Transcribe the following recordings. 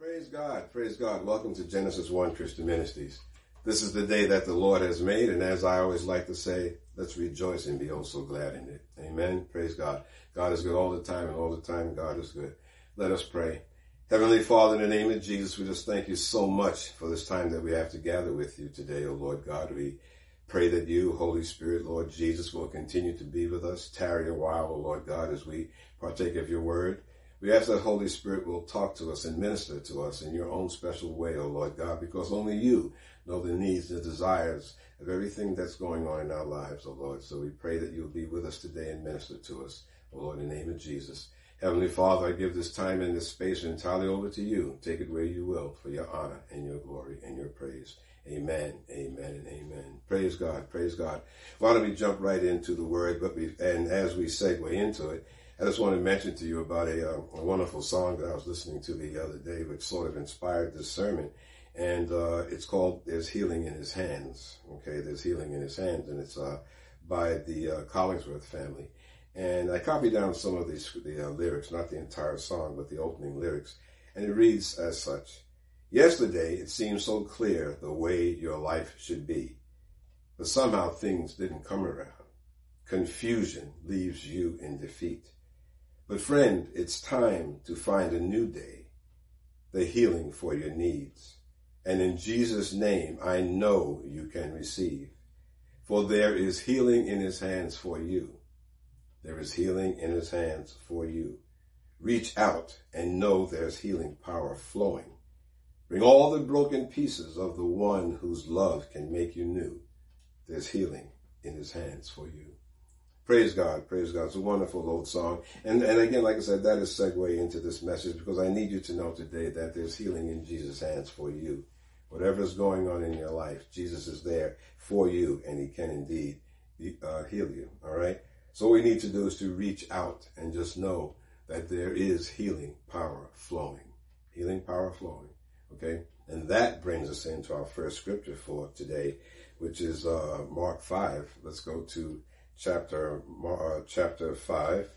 Praise God, praise God. Welcome to Genesis 1 Christian Ministries. This is the day that the Lord has made, and as I always like to say, let's rejoice and be oh also glad in it. Amen. Praise God. God is good all the time, and all the time God is good. Let us pray. Heavenly Father, in the name of Jesus, we just thank you so much for this time that we have to gather with you today, O Lord God. We pray that you, Holy Spirit, Lord Jesus, will continue to be with us. Tarry a while, O Lord God, as we partake of your word. We ask that Holy Spirit will talk to us and minister to us in your own special way, O Lord God, because only you know the needs, the desires of everything that's going on in our lives, O Lord. So we pray that you'll be with us today and minister to us, O Lord, in the name of Jesus. Heavenly Father, I give this time and this space entirely over to you. Take it where you will for your honor and your glory and your praise. Amen, amen, and amen. Praise God, praise God. Why don't we jump right into the word? But we, and as we segue into it, I just wanted to mention to you about a, uh, a wonderful song that I was listening to the other day, which sort of inspired this sermon. And uh, it's called "There's Healing in His Hands." Okay, there's healing in His hands, and it's uh, by the uh, Collingsworth family. And I copied down some of these, the uh, lyrics, not the entire song, but the opening lyrics. And it reads as such. Yesterday, it seemed so clear the way your life should be. But somehow things didn't come around. Confusion leaves you in defeat. But friend, it's time to find a new day, the healing for your needs. And in Jesus' name, I know you can receive. For there is healing in his hands for you. There is healing in his hands for you. Reach out and know there's healing power flowing. Bring all the broken pieces of the one whose love can make you new. There's healing in his hands for you. Praise God, praise God. It's a wonderful old song. And, and again, like I said, that is segue into this message because I need you to know today that there's healing in Jesus' hands for you. Whatever is going on in your life, Jesus is there for you and he can indeed uh, heal you. All right. So what we need to do is to reach out and just know that there is healing power flowing. Healing power flowing. Okay? And that brings us into our first scripture for today, which is uh, Mark 5. Let's go to chapter uh, chapter 5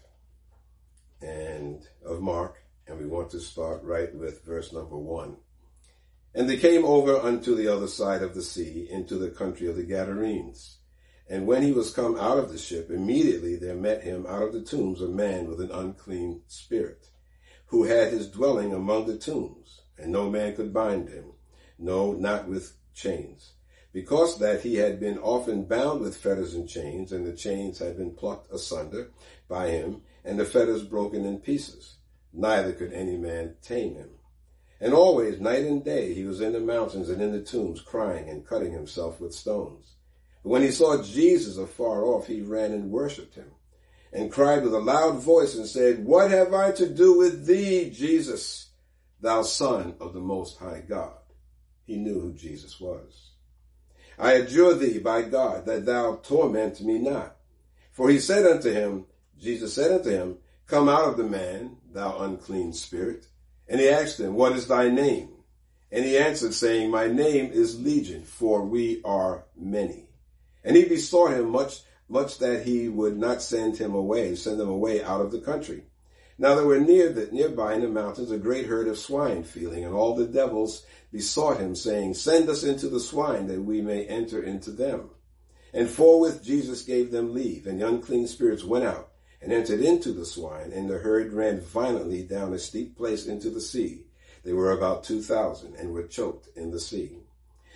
and of Mark, and we want to start right with verse number 1. And they came over unto the other side of the sea, into the country of the Gadarenes. And when he was come out of the ship, immediately there met him out of the tombs a man with an unclean spirit, who had his dwelling among the tombs, and no man could bind him, no, not with chains, because that he had been often bound with fetters and chains, and the chains had been plucked asunder by him, and the fetters broken in pieces. Neither could any man tame him. And always, night and day, he was in the mountains and in the tombs, crying and cutting himself with stones. But when he saw Jesus afar off, he ran and worshipped him, and cried with a loud voice and said, What have I to do with thee, Jesus, thou Son of the Most High God? He knew who Jesus was. I adjure thee by God that thou torment me not. For he said unto him, Jesus said unto him, Come out of the man, thou unclean spirit. And he asked him, What is thy name? And he answered, saying, My name is Legion, for we are many. And he besought him much, much that he would not send him away, send them away out of the country. Now there were near the, nearby in the mountains a great herd of swine feeding, and all the devils besought him, saying, Send us into the swine, that we may enter into them. And forthwith Jesus gave them leave, and the unclean spirits went out, and entered into the swine, and the herd ran violently down a steep place into the sea. They were about two thousand, and were choked in the sea.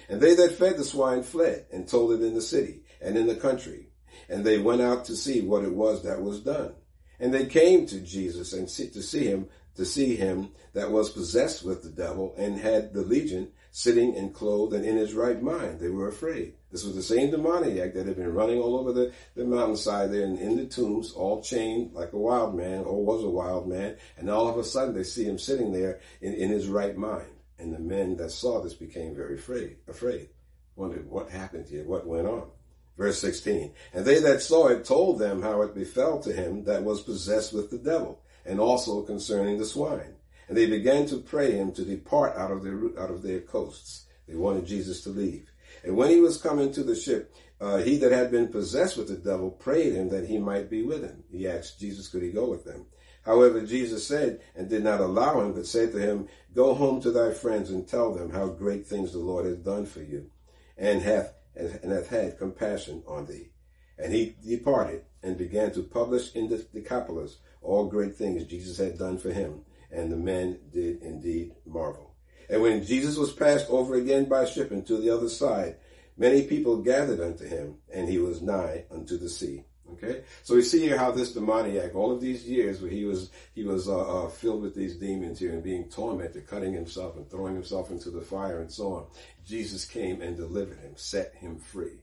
And they that fed the swine fled and told it in the city and in the country. And they went out to see what it was that was done. And they came to Jesus and to see him, to see him that was possessed with the devil and had the legion sitting and clothed and in his right mind. They were afraid. This was the same demoniac that had been running all over the, the mountainside there and in the tombs, all chained like a wild man or was a wild man. And all of a sudden they see him sitting there in, in his right mind. And the men that saw this became very afraid, afraid, wondered what happened here, what went on. Verse 16. And they that saw it told them how it befell to him that was possessed with the devil, and also concerning the swine. And they began to pray him to depart out of their, out of their coasts. They wanted Jesus to leave. And when he was coming to the ship, uh, he that had been possessed with the devil prayed him that he might be with him. He asked Jesus, could he go with them? However, Jesus said, and did not allow him, but said to him, Go home to thy friends and tell them how great things the Lord has done for you, and hath and hath had compassion on thee. And he departed and began to publish in the Decapolis all great things Jesus had done for him, and the men did indeed marvel. And when Jesus was passed over again by ship into the other side, many people gathered unto him, and he was nigh unto the sea. Okay, so we see here how this demoniac, all of these years where he was he was uh, uh, filled with these demons here and being tormented, cutting himself and throwing himself into the fire and so on. Jesus came and delivered him, set him free.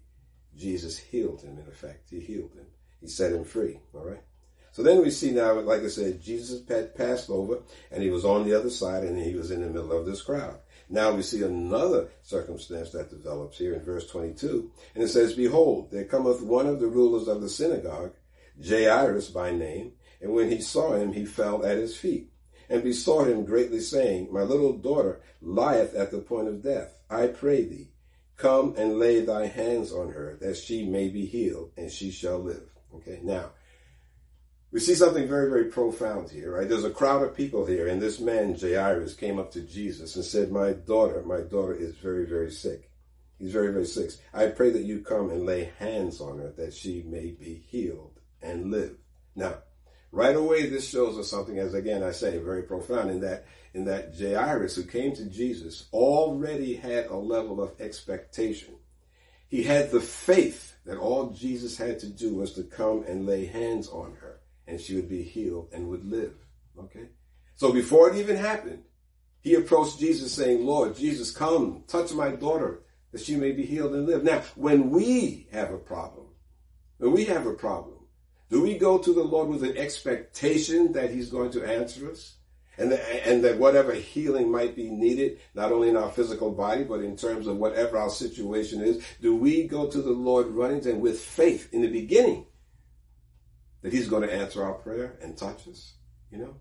Jesus healed him. In effect, he healed him. He set him free. All right. So then we see now, like I said, Jesus passed over and he was on the other side and he was in the middle of this crowd. Now we see another circumstance that develops here in verse 22. And it says, Behold, there cometh one of the rulers of the synagogue, Jairus by name, and when he saw him, he fell at his feet and besought him greatly, saying, My little daughter lieth at the point of death. I pray thee, come and lay thy hands on her, that she may be healed, and she shall live. Okay, now, we see something very, very profound here, right? There's a crowd of people here, and this man, Jairus, came up to Jesus and said, My daughter, my daughter is very, very sick. He's very, very sick. I pray that you come and lay hands on her that she may be healed and live. Now, right away, this shows us something, as again I say, very profound in that, in that Jairus, who came to Jesus, already had a level of expectation. He had the faith that all Jesus had to do was to come and lay hands on her and she would be healed and would live. Okay? So before it even happened, he approached Jesus saying, Lord, Jesus, come, touch my daughter that she may be healed and live. Now, when we have a problem, when we have a problem, do we go to the Lord with an expectation that he's going to answer us? And, and that whatever healing might be needed, not only in our physical body, but in terms of whatever our situation is, do we go to the Lord running and with faith in the beginning that he's going to answer our prayer and touch us, you know?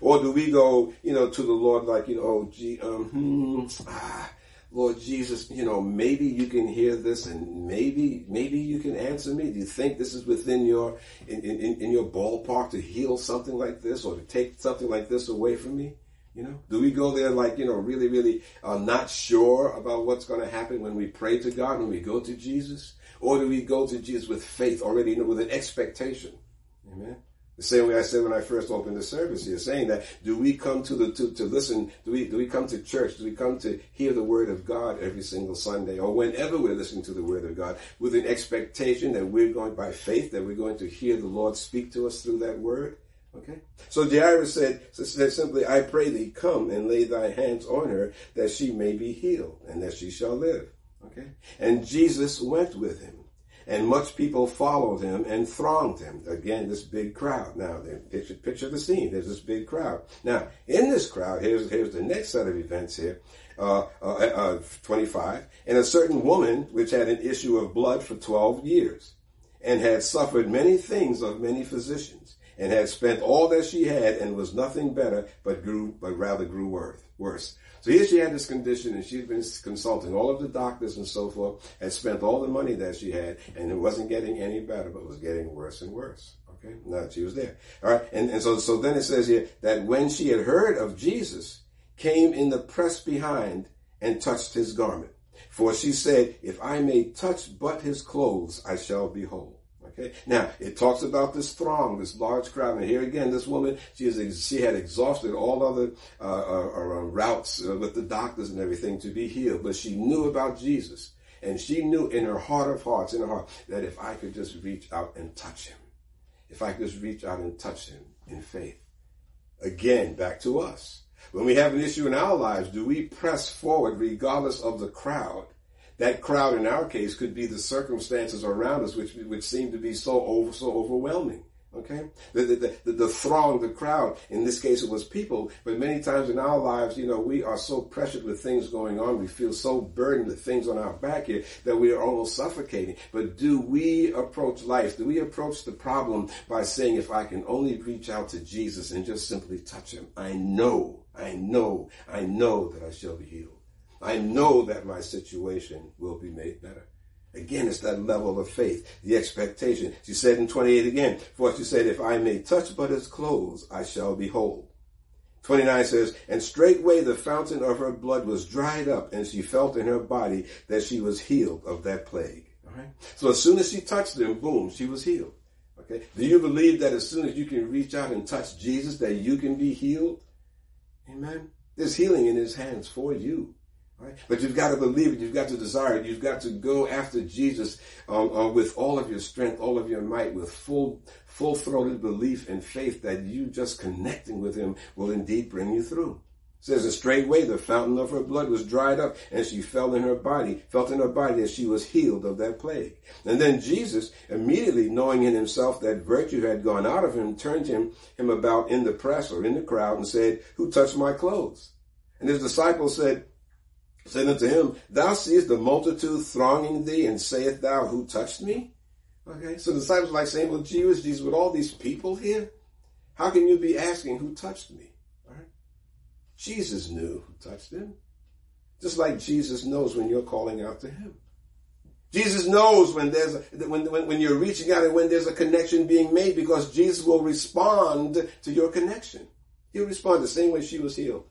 Or do we go, you know, to the Lord like, you know, oh, gee, um, hmm, ah, Lord Jesus, you know, maybe you can hear this and maybe, maybe you can answer me. Do you think this is within your, in, in, in your ballpark to heal something like this or to take something like this away from me? You know, do we go there like, you know, really, really uh, not sure about what's going to happen when we pray to God, when we go to Jesus? Or do we go to Jesus with faith already, you know, with an expectation? Amen. The same way I said when I first opened the service here, saying that do we come to the to, to listen, do we do we come to church, do we come to hear the word of God every single Sunday or whenever we're listening to the word of God with an expectation that we're going by faith that we're going to hear the Lord speak to us through that word? Okay. So Jairus said, said simply, I pray thee come and lay thy hands on her that she may be healed and that she shall live. Okay. And Jesus went with him and much people followed him and thronged him. Again, this big crowd. Now, picture, picture the scene. There's this big crowd. Now, in this crowd, here's, here's the next set of events here. Uh, uh, uh, 25. And a certain woman which had an issue of blood for 12 years and had suffered many things of many physicians and had spent all that she had and was nothing better, but grew, but rather grew worse. So here she had this condition and she'd been consulting all of the doctors and so forth, had spent all the money that she had, and it wasn't getting any better, but was getting worse and worse. Okay, now she was there. All right, and, and so so then it says here that when she had heard of Jesus, came in the press behind and touched his garment. For she said, If I may touch but his clothes, I shall be whole. Okay. Now it talks about this throng, this large crowd, and here again, this woman, she is she had exhausted all other uh, uh, uh, routes uh, with the doctors and everything to be healed, but she knew about Jesus, and she knew in her heart of hearts, in her heart, that if I could just reach out and touch him, if I could just reach out and touch him in faith, again, back to us. When we have an issue in our lives, do we press forward regardless of the crowd? That crowd in our case could be the circumstances around us, which which seem to be so over so overwhelming. Okay, the, the, the, the, throng, the crowd, in this case it was people, but many times in our lives, you know, we are so pressured with things going on, we feel so burdened with things on our back here that we are almost suffocating. But do we approach life? Do we approach the problem by saying, if I can only reach out to Jesus and just simply touch him, I know, I know, I know that I shall be healed. I know that my situation will be made better. Again, it's that level of faith, the expectation. She said in 28 again, for she said, if I may touch but his clothes, I shall be whole. 29 says, and straightway the fountain of her blood was dried up, and she felt in her body that she was healed of that plague. All right. So as soon as she touched him, boom, she was healed. Okay. Do you believe that as soon as you can reach out and touch Jesus, that you can be healed? Amen. There's healing in his hands for you. Right? But you've got to believe it. You've got to desire it. You've got to go after Jesus um, uh, with all of your strength, all of your might, with full, full-throated belief and faith that you just connecting with Him will indeed bring you through. It says, a straightway the fountain of her blood was dried up, and she felt in her body, felt in her body that she was healed of that plague. And then Jesus, immediately knowing in himself that virtue had gone out of him, turned him, him about in the press or in the crowd and said, Who touched my clothes? And his disciples said, said unto him, Thou seest the multitude thronging thee, and sayest thou, Who touched me? Okay, so the disciples like saying, Well, Jesus, Jesus, with all these people here, how can you be asking who touched me? All right? Jesus knew who touched him. Just like Jesus knows when you're calling out to him. Jesus knows when there's a, when, when, when you're reaching out and when there's a connection being made because Jesus will respond to your connection. He'll respond the same way she was healed.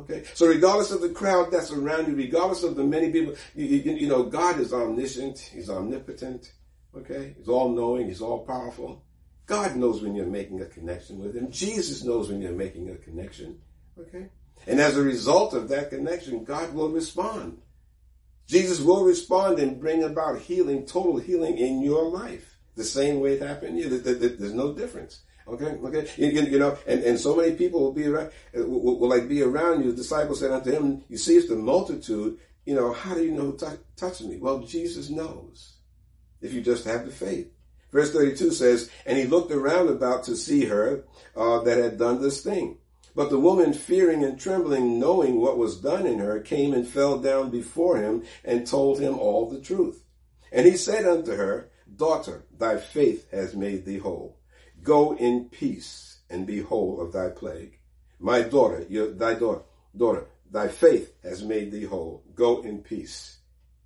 Okay, so regardless of the crowd that's around you, regardless of the many people, you, you, you, know, God is omniscient, He's omnipotent, okay? He's all knowing, He's all powerful. God knows when you're making a connection with Him. Jesus knows when you're making a connection, okay? And as a result of that connection, God will respond. Jesus will respond and bring about healing, total healing in your life. The same way it happened here. There's no difference. Okay, okay, you, you, know, and, and so many people will be around, will, will, like be around you. The disciples said unto him, "You see, it's the multitude. You know, how do you know who t- touched me? Well, Jesus knows. If you just have the faith." Verse thirty-two says, "And he looked around about to see her uh, that had done this thing." But the woman, fearing and trembling, knowing what was done in her, came and fell down before him and told him all the truth. And he said unto her, Daughter, thy faith has made thee whole Go in peace and be whole of thy plague. My daughter, your, thy daughter, daughter, thy faith has made thee whole. Go in peace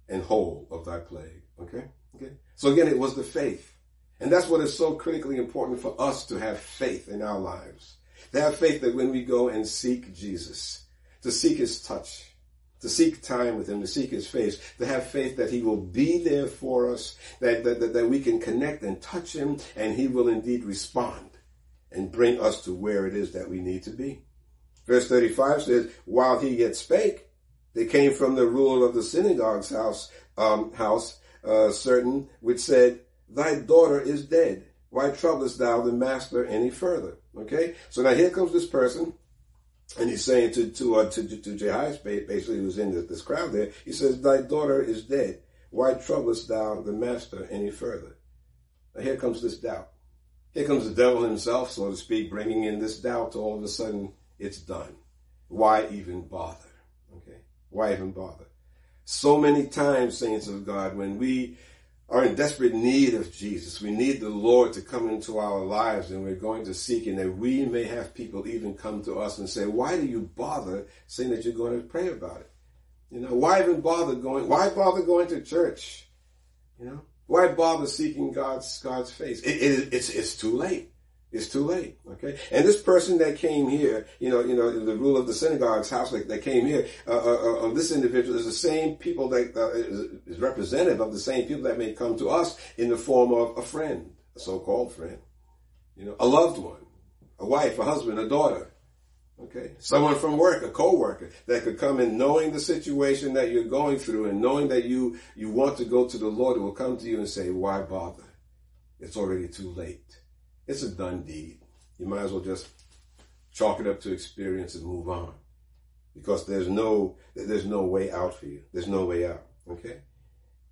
and whole of thy plague. Okay? Okay? So again, it was the faith. And that's what is so critically important for us to have faith in our lives. To have faith that when we go and seek Jesus, to seek his touch, to seek time with him, to seek his face, to have faith that he will be there for us, that, that, that, that we can connect and touch him, and he will indeed respond and bring us to where it is that we need to be. Verse 35 says, While he yet spake, they came from the ruler of the synagogue's house, um, house uh, certain, which said, Thy daughter is dead. Why troublest thou the master any further? Okay? So now here comes this person and he's saying to to uh, to, to Jairus, basically, who's in this, this crowd there, he says, "Thy daughter is dead. Why troublest thou the master any further?" Now here comes this doubt. Here comes the devil himself, so to speak, bringing in this doubt. All of a sudden, it's done. Why even bother? Okay, why even bother? So many times, saints of God, when we are in desperate need of Jesus. We need the Lord to come into our lives and we're going to seek and that we may have people even come to us and say, why do you bother saying that you're going to pray about it? You know, why even bother going, why bother going to church? You know, why bother seeking God's, God's face? It, it, it's, it's too late. It's too late. Okay. And this person that came here, you know, you know, the rule of the synagogue's house that, that came here, uh, uh, uh, this individual is the same people that uh, is, is, representative of the same people that may come to us in the form of a friend, a so-called friend, you know, a loved one, a wife, a husband, a daughter. Okay. Someone from work, a co-worker that could come in knowing the situation that you're going through and knowing that you, you want to go to the Lord will come to you and say, why bother? It's already too late it's a done deed. You might as well just chalk it up to experience and move on. Because there's no there's no way out for you. There's no way out. Okay?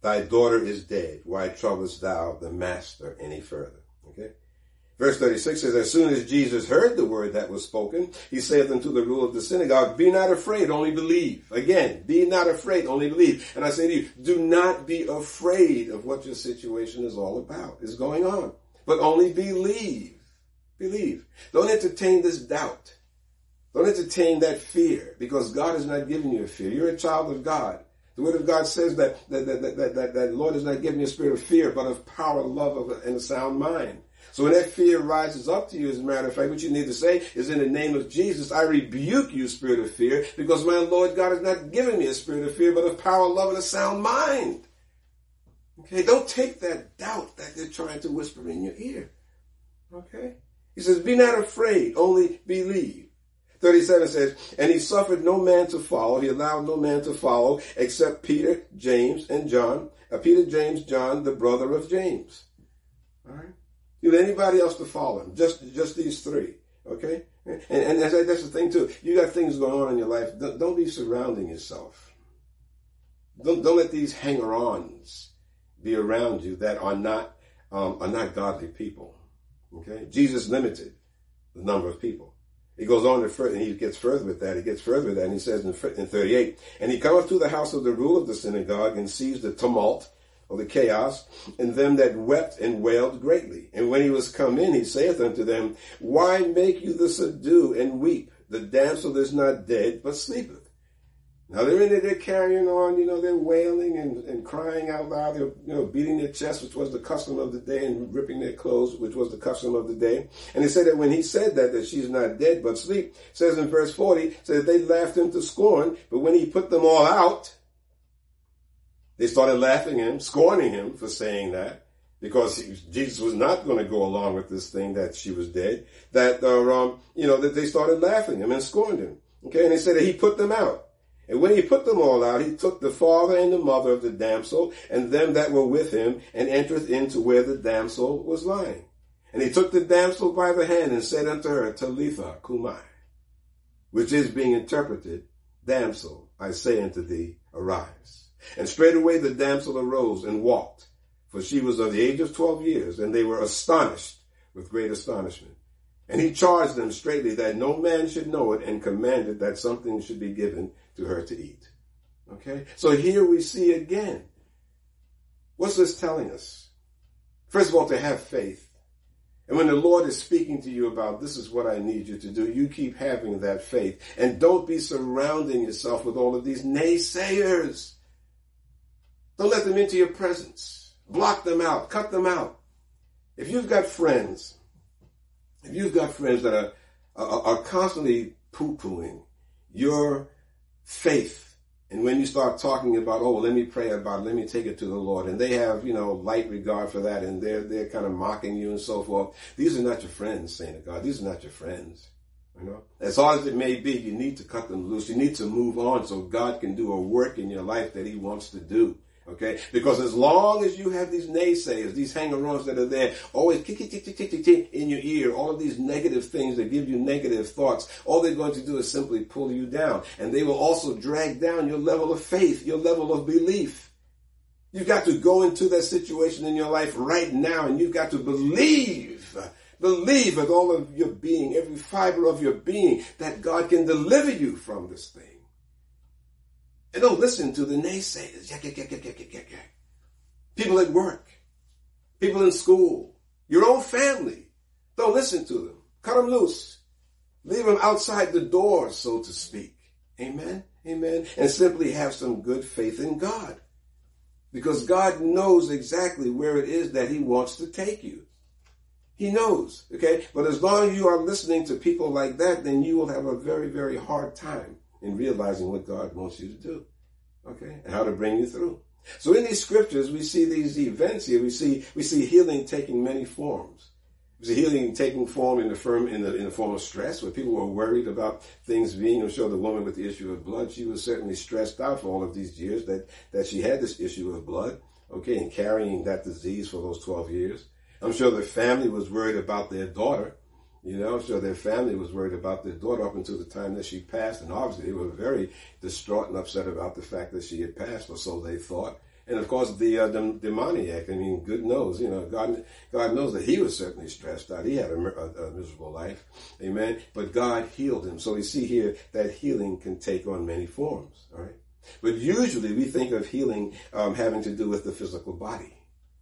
Thy daughter is dead. Why troublest thou the master any further? Okay? Verse 36 says, As soon as Jesus heard the word that was spoken, he saith unto the ruler of the synagogue, Be not afraid, only believe. Again, be not afraid, only believe. And I say to you, do not be afraid of what your situation is all about, is going on but only believe. Believe. Don't entertain this doubt. Don't entertain that fear because God has not given you a fear. You're a child of God. The Word of God says that that, that, that, that, that Lord has not given you a spirit of fear, but of power, love, and a sound mind. So when that fear rises up to you, as a matter of fact, what you need to say is in the name of Jesus, I rebuke you, spirit of fear, because my Lord God has not given me a spirit of fear, but of power, love, and a sound mind. Okay, don't take that doubt that they're trying to whisper in your ear. Okay? He says, be not afraid, only believe. 37 says, and he suffered no man to follow. He allowed no man to follow except Peter, James, and John. Uh, Peter, James, John, the brother of James. All right. You let anybody else to follow him. Just, just these three. Okay. And, and that's, that's the thing too. You got things going on in your life. Don't, don't be surrounding yourself. Don't, don't let these hanger-ons be around you that are not, um, are not godly people. Okay. Jesus limited the number of people. He goes on to further, and he gets further with that. He gets further with that, and he says in, in 38, and he cometh to the house of the ruler of the synagogue and sees the tumult or the chaos, and them that wept and wailed greatly. And when he was come in, he saith unto them, Why make you the subdue and weep? The damsel is not dead, but sleepeth. Now they're in there, they're carrying on, you know, they're wailing and, and crying out loud, they're, you know, beating their chests, which was the custom of the day, and ripping their clothes, which was the custom of the day. And they said that when he said that, that she's not dead, but sleep, says in verse 40, says they laughed him to scorn, but when he put them all out, they started laughing him, scorning him for saying that, because he, Jesus was not going to go along with this thing that she was dead, that, uh, um, you know, that they started laughing him and scorned him. Okay, and they said that he put them out. And when he put them all out, he took the father and the mother of the damsel and them that were with him and entered into where the damsel was lying. And he took the damsel by the hand and said unto her, Talitha cumi, which is being interpreted, Damsel, I say unto thee, arise. And straightway the damsel arose and walked, for she was of the age of twelve years, and they were astonished with great astonishment. And he charged them straightly that no man should know it and commanded that something should be given to her to eat. Okay? So here we see again. What's this telling us? First of all, to have faith. And when the Lord is speaking to you about this is what I need you to do, you keep having that faith. And don't be surrounding yourself with all of these naysayers. Don't let them into your presence. Block them out. Cut them out. If you've got friends, if you've got friends that are, are, are constantly poo-pooing your faith. And when you start talking about, oh, let me pray about it, let me take it to the Lord, and they have, you know, light regard for that, and they're, they're kind of mocking you and so forth. These are not your friends, saying to God. These are not your friends. You know, as hard as it may be, you need to cut them loose. You need to move on so God can do a work in your life that He wants to do. Okay? Because as long as you have these naysayers, these hanger-ons that are there, always in your ear, all of these negative things that give you negative thoughts, all they're going to do is simply pull you down. And they will also drag down your level of faith, your level of belief. You've got to go into that situation in your life right now and you've got to believe, believe with all of your being, every fiber of your being, that God can deliver you from this thing. And don't listen to the naysayers. People at work, people in school, your own family. Don't listen to them. Cut them loose. Leave them outside the door, so to speak. Amen. Amen. And simply have some good faith in God. Because God knows exactly where it is that He wants to take you. He knows. Okay. But as long as you are listening to people like that, then you will have a very, very hard time in realizing what God wants you to do. Okay? And how to bring you through. So in these scriptures, we see these events here. We see, we see healing taking many forms. We see healing taking form in the, firm, in the, in the form of stress, where people were worried about things being, I'm sure the woman with the issue of blood, she was certainly stressed out for all of these years that, that she had this issue of blood, okay, and carrying that disease for those 12 years. I'm sure the family was worried about their daughter, you know, so their family was worried about their daughter up until the time that she passed, and obviously they were very distraught and upset about the fact that she had passed, or so they thought. And of course, the, uh, demoniac. I mean, good knows, you know, God, God knows that he was certainly stressed out. He had a, a, a, miserable life, amen. But God healed him. So we see here that healing can take on many forms. All right, but usually we think of healing um, having to do with the physical body.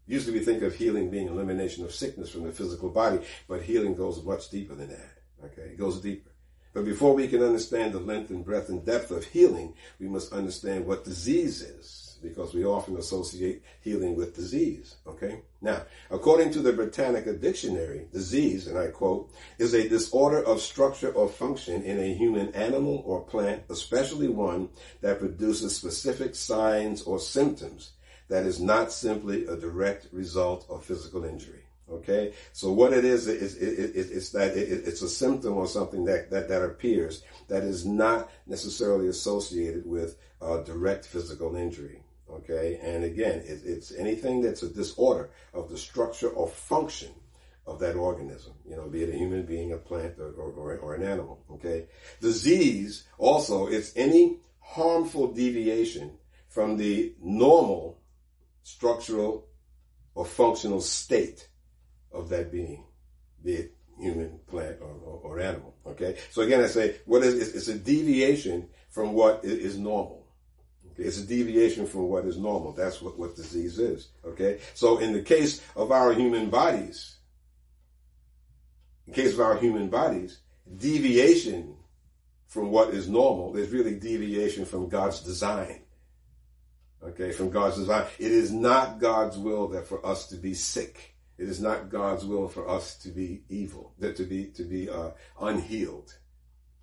Usually we think of healing being elimination of sickness from the physical body, but healing goes much deeper than that. Okay, it goes deeper. But before we can understand the length and breadth and depth of healing, we must understand what disease is, because we often associate healing with disease. Okay? Now, according to the Britannica Dictionary, disease, and I quote, is a disorder of structure or function in a human animal or plant, especially one that produces specific signs or symptoms that is not simply a direct result of physical injury. Okay, so what it is is it, it, it's that it, it's a symptom or something that, that that appears that is not necessarily associated with uh, direct physical injury. Okay, and again, it's anything that's a disorder of the structure or function of that organism. You know, be it a human being, a plant, or, or, or an animal. Okay, disease also it's any harmful deviation from the normal structural or functional state of that being, be it human, plant, or, or, or animal. Okay. So again, I say what is it's a deviation from what is normal. Okay? It's a deviation from what is normal. That's what what disease is. Okay. So in the case of our human bodies, in case of our human bodies, deviation from what is normal is really deviation from God's design. Okay, from God's design. It is not God's will that for us to be sick. It is not God's will for us to be evil, that to be to be uh, unhealed.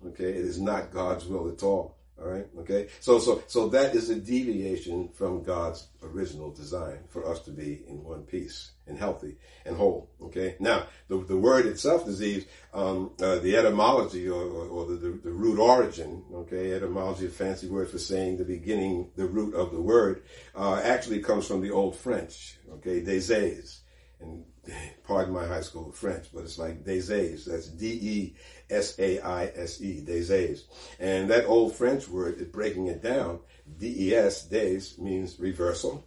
Okay, it is not God's will at all. All right. Okay. So so so that is a deviation from God's original design for us to be in one piece and healthy and whole. Okay. Now the the word itself, disease, um, uh, the etymology or, or, or the, the, the root origin. Okay, etymology, a fancy word for saying the beginning, the root of the word, uh, actually comes from the Old French. Okay, desaise and pardon my high school French, but it's like Desaise. That's D-E-S-A-I-S-E, Desaise. And that old French word, breaking it down, D-E-S, des, means reversal.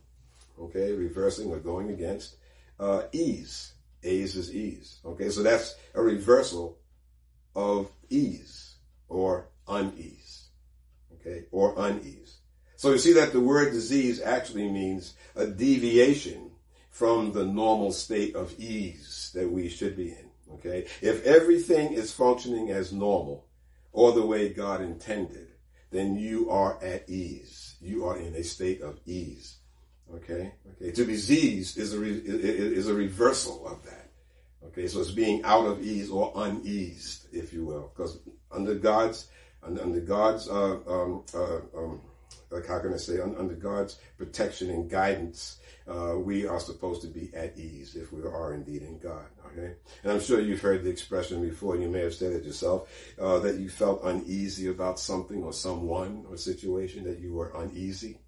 Okay, reversing or going against. Uh, ease. Ease is ease. Okay, so that's a reversal of ease or unease. Okay, or unease. So you see that the word disease actually means a deviation from the normal state of ease that we should be in. Okay? If everything is functioning as normal or the way God intended, then you are at ease. You are in a state of ease. Okay? Okay. To be diseased is a, re- is a reversal of that. Okay. So it's being out of ease or uneased, if you will. Because under God's, under, under God's, uh, um, uh, um, like how can I say, under God's protection and guidance, uh, we are supposed to be at ease if we are indeed in God. Okay, and I'm sure you've heard the expression before. You may have said it yourself uh, that you felt uneasy about something or someone or situation that you were uneasy.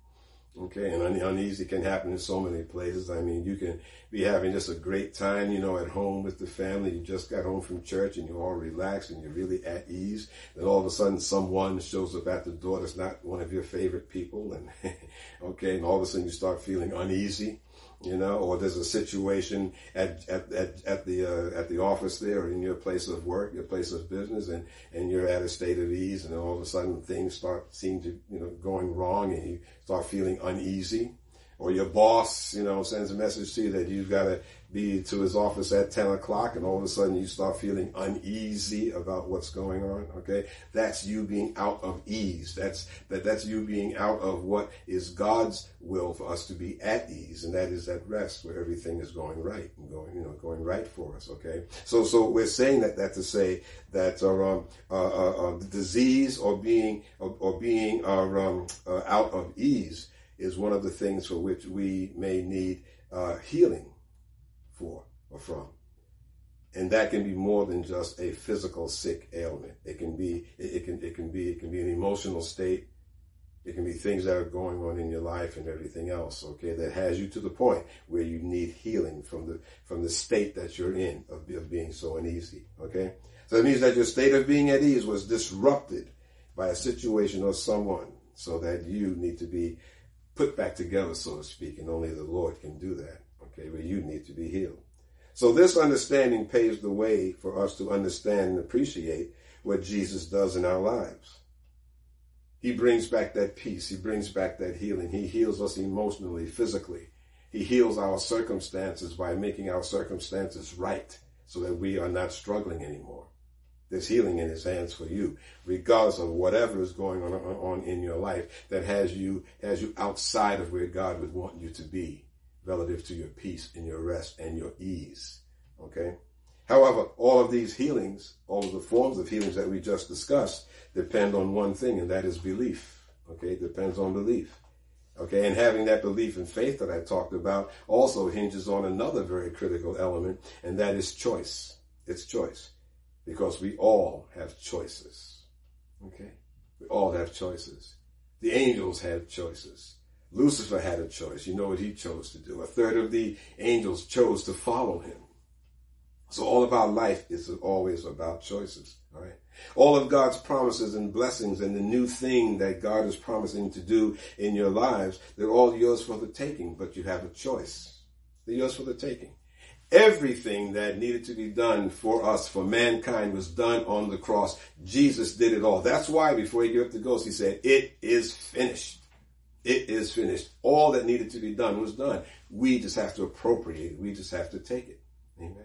Okay, and un- uneasy can happen in so many places. I mean, you can be having just a great time, you know, at home with the family. You just got home from church and you're all relaxed and you're really at ease. Then all of a sudden someone shows up at the door that's not one of your favorite people. And, okay, and all of a sudden you start feeling uneasy you know, or there's a situation at at at, at the uh, at the office there, or in your place of work, your place of business, and and you're at a state of ease, and all of a sudden things start seem to you know going wrong, and you start feeling uneasy, or your boss, you know, sends a message to you that you've got to be to his office at 10 o'clock and all of a sudden you start feeling uneasy about what's going on okay? That's you being out of ease. That's that that's you being out of what is god's will for us to be at ease and that is at rest where everything is going right and going you know going right for us okay? So so we're saying that that to say that uh, um, uh, uh, uh, disease or being or, or being uh, um, uh, out of ease is one of the things for which we may need uh, healing for or from. And that can be more than just a physical sick ailment. It can be, it can, it can be, it can be an emotional state. It can be things that are going on in your life and everything else, okay, that has you to the point where you need healing from the, from the state that you're in of, of being so uneasy, okay? So it means that your state of being at ease was disrupted by a situation or someone so that you need to be put back together, so to speak, and only the Lord can do that okay, where you need to be healed. So this understanding paves the way for us to understand and appreciate what Jesus does in our lives. He brings back that peace. He brings back that healing. He heals us emotionally, physically. He heals our circumstances by making our circumstances right so that we are not struggling anymore. There's healing in his hands for you, regardless of whatever is going on, on in your life that has you, has you outside of where God would want you to be relative to your peace and your rest and your ease. Okay. However, all of these healings, all of the forms of healings that we just discussed depend on one thing, and that is belief. Okay. It depends on belief. Okay, and having that belief and faith that I talked about also hinges on another very critical element, and that is choice. It's choice because we all have choices. Okay? We all have choices. The angels had choices. Lucifer had a choice. You know what he chose to do. A third of the angels chose to follow him. So all of our life is always about choices. All right. All of God's promises and blessings and the new thing that God is promising to do in your lives, they're all yours for the taking, but you have a choice. They're yours for the taking. Everything that needed to be done for us, for mankind, was done on the cross. Jesus did it all. That's why before he gave up the ghost, he said, it is finished. It is finished. All that needed to be done was done. We just have to appropriate it. We just have to take it. Amen.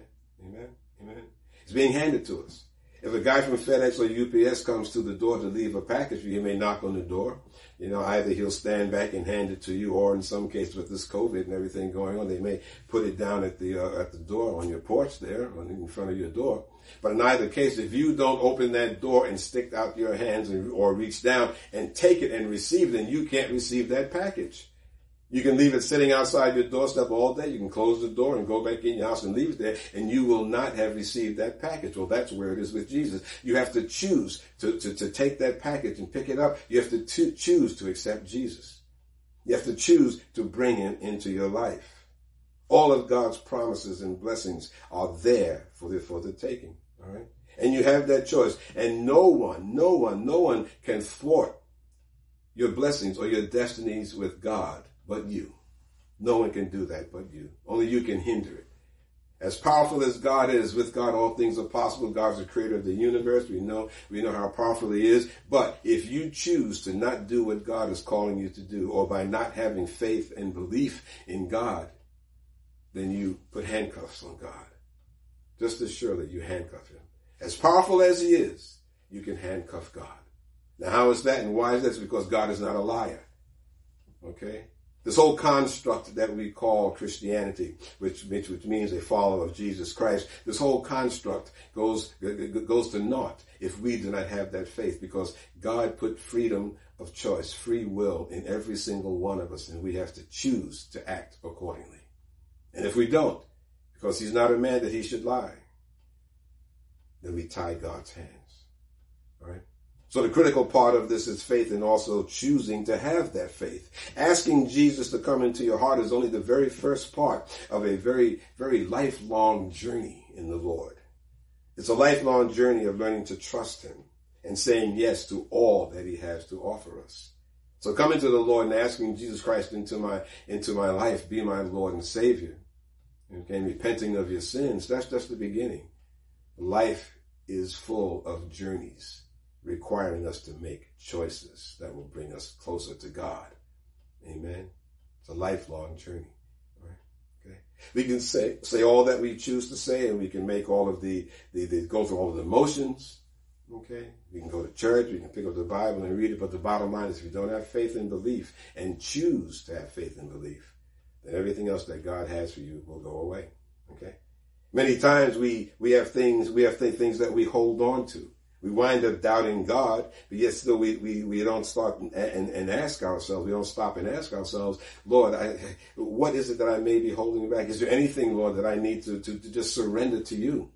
Amen. Amen. It's being handed to us. If a guy from FedEx or UPS comes to the door to leave a package, for you, he may knock on the door. You know, either he'll stand back and hand it to you, or in some cases with this COVID and everything going on, they may put it down at the uh, at the door on your porch there, in front of your door. But in either case, if you don't open that door and stick out your hands and, or reach down and take it and receive, then you can't receive that package. You can leave it sitting outside your doorstep all day. You can close the door and go back in your house and leave it there, and you will not have received that package. Well, that's where it is with Jesus. You have to choose to, to, to take that package and pick it up. You have to to choose to accept Jesus. You have to choose to bring him into your life. All of God's promises and blessings are there for the, for the taking. All right. And you have that choice. And no one, no one, no one can thwart your blessings or your destinies with God but you. No one can do that but you. Only you can hinder it. As powerful as God is, with God all things are possible. God's the creator of the universe. We know, we know how powerful he is. But if you choose to not do what God is calling you to do, or by not having faith and belief in God, then you put handcuffs on God. Just as surely you handcuff him. As powerful as he is, you can handcuff God. Now how is that and why is that? It's because God is not a liar. Okay? This whole construct that we call Christianity, which, which, which means a follower of Jesus Christ, this whole construct goes, goes to naught if we do not have that faith because God put freedom of choice, free will in every single one of us and we have to choose to act accordingly. And if we don't, because he's not a man that he should lie, then we tie God's hands. All right? So the critical part of this is faith and also choosing to have that faith. Asking Jesus to come into your heart is only the very first part of a very, very lifelong journey in the Lord. It's a lifelong journey of learning to trust Him and saying yes to all that He has to offer us. So coming to the Lord and asking Jesus Christ into my, into my life, be my Lord and Savior, and repenting of your sins, that's just the beginning. Life is full of journeys requiring us to make choices that will bring us closer to God. Amen. It's a lifelong journey. Okay. We can say say all that we choose to say, and we can make all of the, the, the go through all of the motions. Okay. We can go to church, we can pick up the Bible and read it, but the bottom line is if you don't have faith and belief and choose to have faith and belief, then everything else that God has for you will go away. Okay. Many times we, we have things, we have th- things that we hold on to. We wind up doubting God, but yet still we, we, we don't start and, and, and ask ourselves, we don't stop and ask ourselves, Lord, I, what is it that I may be holding back? Is there anything, Lord, that I need to, to, to just surrender to you?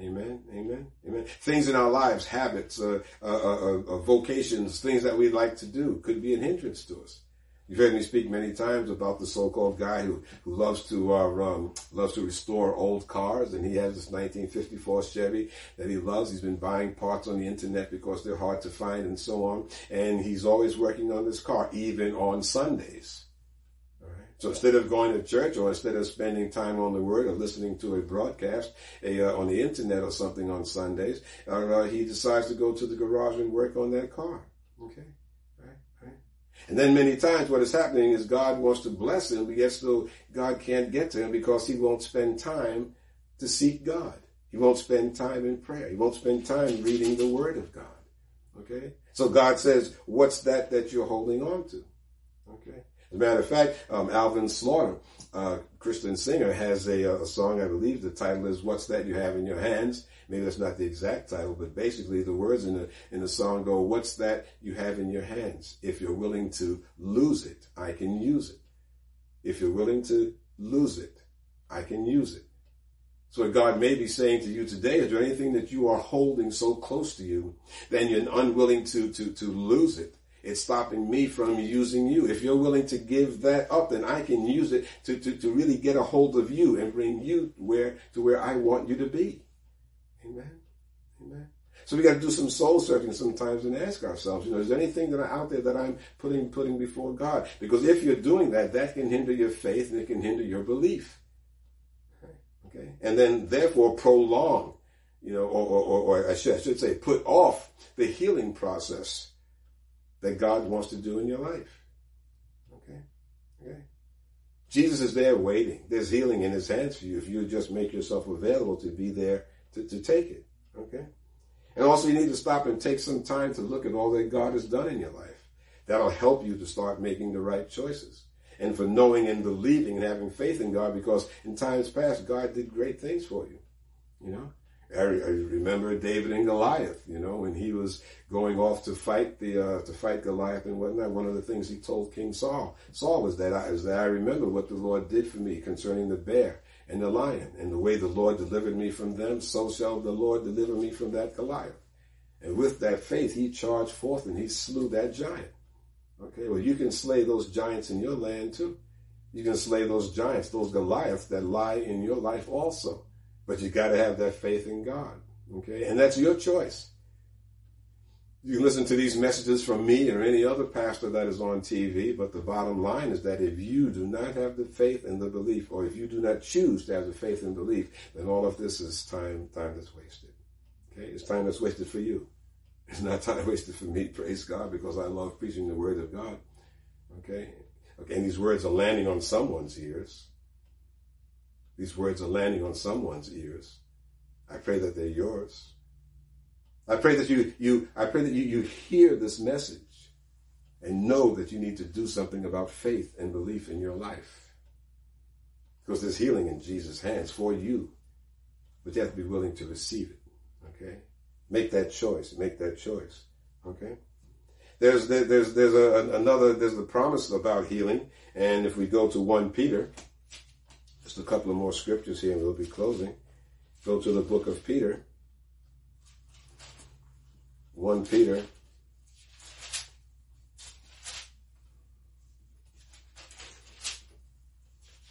Amen. Amen. Amen. Things in our lives, habits, uh, uh, uh, uh vocations, things that we like to do could be an hindrance to us. You've heard me speak many times about the so-called guy who, who loves to uh, um, loves to restore old cars, and he has this 1954 Chevy that he loves. He's been buying parts on the internet because they're hard to find and so on. And he's always working on this car, even on Sundays. So instead of going to church or instead of spending time on the Word or listening to a broadcast a, uh, on the internet or something on Sundays, uh, he decides to go to the garage and work on that car. Okay. And then many times what is happening is God wants to bless him, but yet still God can't get to him because he won't spend time to seek God. He won't spend time in prayer. He won't spend time reading the Word of God. Okay? So God says, what's that that you're holding on to? Okay? As a matter of fact, um, Alvin Slaughter, uh, Christian singer, has a, a, song, I believe the title is What's That You Have in Your Hands? Maybe that's not the exact title, but basically the words in the, in the song go, What's that you have in your hands? If you're willing to lose it, I can use it. If you're willing to lose it, I can use it. So what God may be saying to you today, is there anything that you are holding so close to you that you're unwilling to, to, to lose it? It's stopping me from using you. If you're willing to give that up, then I can use it to, to, to really get a hold of you and bring you where to where I want you to be. Amen. Amen. So we got to do some soul searching sometimes and ask ourselves, you know, is there anything that out there that I'm putting putting before God? Because if you're doing that, that can hinder your faith and it can hinder your belief. Okay. And then therefore prolong, you know, or, or, or I, should, I should say put off the healing process that God wants to do in your life. Okay. Okay. Jesus is there waiting. There's healing in his hands for you if you just make yourself available to be there to, to take it. Okay. And also you need to stop and take some time to look at all that God has done in your life. That'll help you to start making the right choices and for knowing and believing and having faith in God because in times past, God did great things for you. You know, I, remember David and Goliath, you know, when he was going off to fight the, uh, to fight Goliath and whatnot. One of the things he told King Saul, Saul was that I, is that I remember what the Lord did for me concerning the bear and the lion and the way the Lord delivered me from them, so shall the Lord deliver me from that Goliath. And with that faith, he charged forth and he slew that giant. Okay, well, you can slay those giants in your land too. You can slay those giants, those Goliaths that lie in your life also. But you got to have that faith in God. Okay, and that's your choice. You can listen to these messages from me or any other pastor that is on TV, but the bottom line is that if you do not have the faith and the belief, or if you do not choose to have the faith and belief, then all of this is time, time that's wasted. Okay, it's time that's wasted for you. It's not time wasted for me, praise God, because I love preaching the word of God. Okay? Okay, and these words are landing on someone's ears. These words are landing on someone's ears. I pray that they're yours. I pray that you, you I pray that you, you hear this message and know that you need to do something about faith and belief in your life. Because there's healing in Jesus' hands for you. But you have to be willing to receive it. Okay? Make that choice. Make that choice. Okay. There's there's there's a, another there's the promise about healing, and if we go to one Peter, just a couple of more scriptures here, and we'll be closing. Go to the book of Peter. One Peter.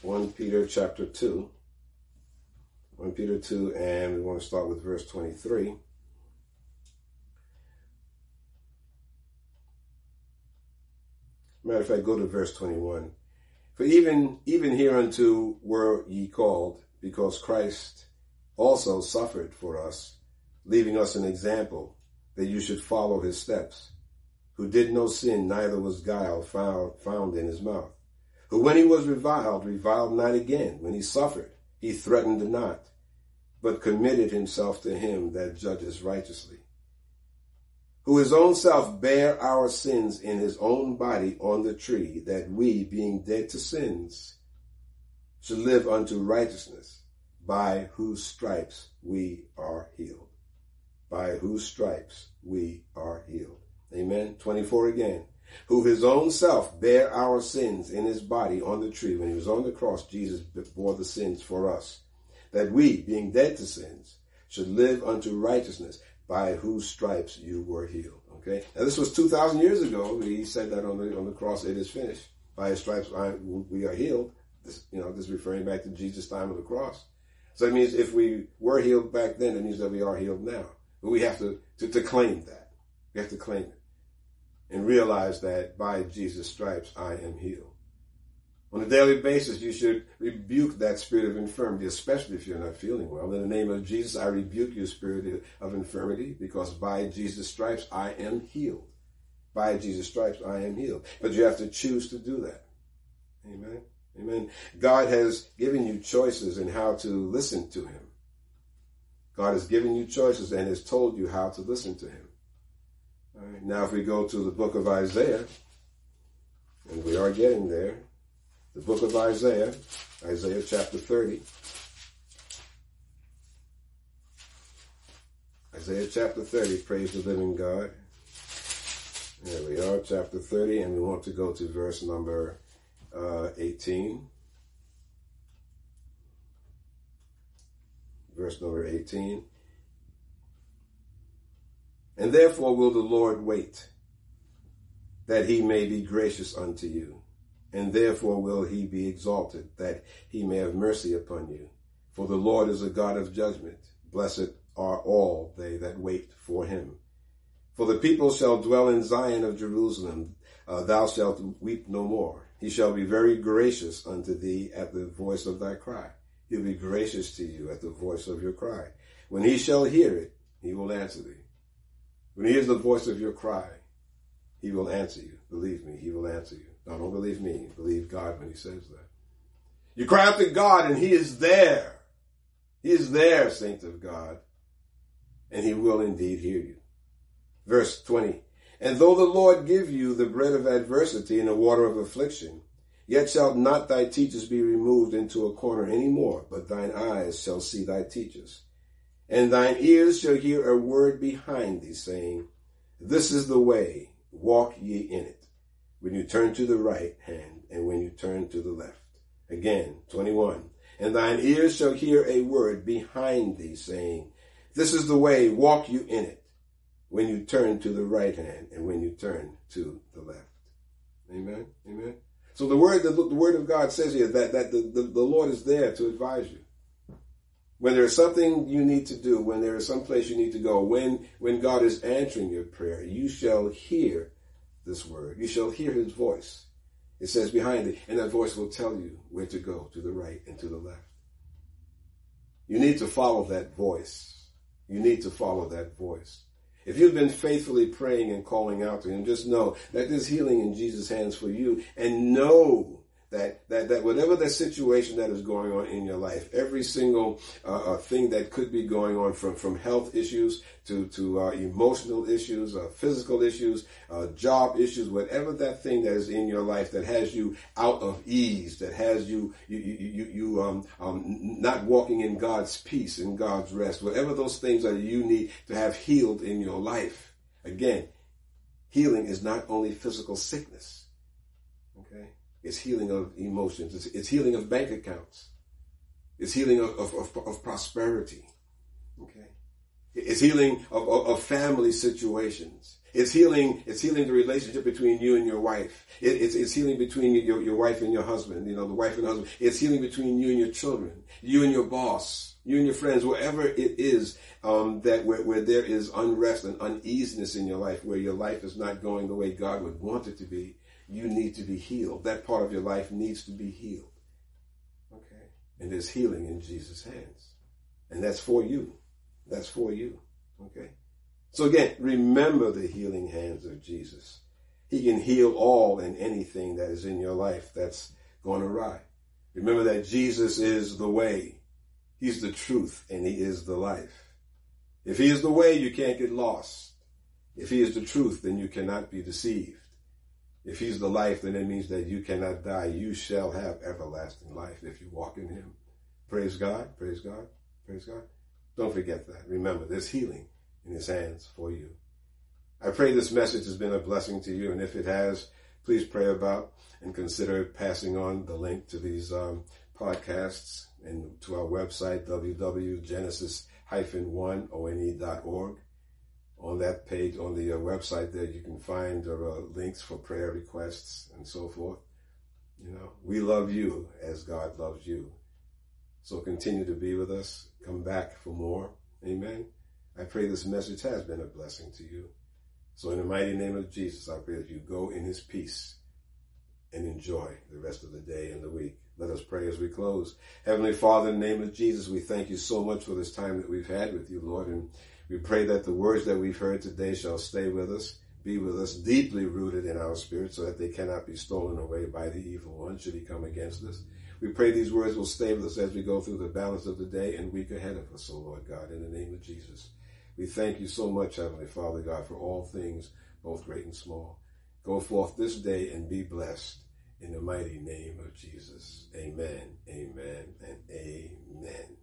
One Peter chapter two. One Peter two, and we want to start with verse twenty-three. Matter of fact, go to verse 21. For even, even hereunto were ye called, because Christ also suffered for us, leaving us an example that you should follow his steps, who did no sin, neither was guile found, found in his mouth. Who when he was reviled, reviled not again. When he suffered, he threatened not, but committed himself to him that judges righteously who his own self bare our sins in his own body on the tree, that we, being dead to sins, should live unto righteousness, by whose stripes we are healed. By whose stripes we are healed. Amen. 24 again. Who his own self bare our sins in his body on the tree. When he was on the cross, Jesus bore the sins for us. That we, being dead to sins, should live unto righteousness by whose stripes you were healed. Okay, now this was two thousand years ago. He said that on the on the cross. It is finished. By his stripes I, we are healed. This, you know, this is referring back to Jesus' time of the cross. So it means if we were healed back then, it means that we are healed now. But we have to, to, to claim that. We have to claim it. And realize that by Jesus' stripes I am healed. On a daily basis, you should rebuke that spirit of infirmity, especially if you're not feeling well. In the name of Jesus, I rebuke your spirit of infirmity because by Jesus' stripes I am healed. By Jesus' stripes I am healed. But you have to choose to do that. Amen. Amen. God has given you choices in how to listen to Him. God has given you choices and has told you how to listen to him. Now, if we go to the book of Isaiah, and we are getting there, the book of Isaiah, Isaiah chapter 30. Isaiah chapter 30, praise the living God. There we are, chapter 30, and we want to go to verse number uh, 18. Verse number 18. And therefore will the Lord wait, that he may be gracious unto you. And therefore will he be exalted, that he may have mercy upon you. For the Lord is a God of judgment. Blessed are all they that wait for him. For the people shall dwell in Zion of Jerusalem. Uh, thou shalt weep no more. He shall be very gracious unto thee at the voice of thy cry. He'll be gracious to you at the voice of your cry. When he shall hear it, he will answer thee. When he hears the voice of your cry, he will answer you. Believe me, he will answer you. Now don't believe me. Believe God when he says that. You cry out to God and he is there. He is there, saint of God. And he will indeed hear you. Verse 20. And though the Lord give you the bread of adversity and the water of affliction, yet shall not thy teachers be removed into a corner any more, but thine eyes shall see thy teachers. And thine ears shall hear a word behind thee, saying, This is the way, walk ye in it. When you turn to the right hand, and when you turn to the left. Again, 21. And thine ears shall hear a word behind thee, saying, This is the way, walk you in it. When you turn to the right hand, and when you turn to the left. Amen. Amen. So the word, the, the word of God says here that, that the, the, the Lord is there to advise you when there's something you need to do, when there is some place you need to go, when when God is answering your prayer, you shall hear this word. You shall hear his voice. It says behind it, and that voice will tell you where to go, to the right and to the left. You need to follow that voice. You need to follow that voice. If you've been faithfully praying and calling out to him, just know that there's healing in Jesus' hands for you. And know that that that whatever the situation that is going on in your life, every single uh, uh, thing that could be going on from from health issues to to uh, emotional issues, uh, physical issues, uh, job issues, whatever that thing that is in your life that has you out of ease, that has you you you you, you um, um not walking in God's peace and God's rest, whatever those things are you need to have healed in your life. Again, healing is not only physical sickness. It's healing of emotions. It's, it's healing of bank accounts. It's healing of, of, of, of prosperity. Okay. It's healing of, of, family situations. It's healing, it's healing the relationship between you and your wife. It, it's, it's healing between your, your wife and your husband, you know, the wife and husband. It's healing between you and your children, you and your boss, you and your friends, wherever it is, um, that where, where there is unrest and uneasiness in your life, where your life is not going the way God would want it to be you need to be healed. That part of your life needs to be healed. Okay. And there's healing in Jesus' hands. And that's for you. That's for you. Okay. So again, remember the healing hands of Jesus. He can heal all and anything that is in your life that's going awry. Remember that Jesus is the way. He's the truth and he is the life. If he is the way, you can't get lost. If he is the truth, then you cannot be deceived. If he's the life, then it means that you cannot die. You shall have everlasting life if you walk in him. Praise God. Praise God. Praise God. Don't forget that. Remember, there's healing in his hands for you. I pray this message has been a blessing to you. And if it has, please pray about and consider passing on the link to these um, podcasts and to our website, www.genesis-1one.org on that page, on the uh, website there, you can find uh, links for prayer requests and so forth. You know, we love you as God loves you. So continue to be with us. Come back for more. Amen. I pray this message has been a blessing to you. So in the mighty name of Jesus, I pray that you go in his peace and enjoy the rest of the day and the week. Let us pray as we close. Heavenly Father, in the name of Jesus, we thank you so much for this time that we've had with you, Lord. And we pray that the words that we've heard today shall stay with us. be with us, deeply rooted in our spirit, so that they cannot be stolen away by the evil one should he come against us. We pray these words will stay with us as we go through the balance of the day and week ahead of us, O Lord God, in the name of Jesus. We thank you so much, Heavenly Father God, for all things, both great and small. Go forth this day and be blessed in the mighty name of Jesus. Amen, amen, and amen.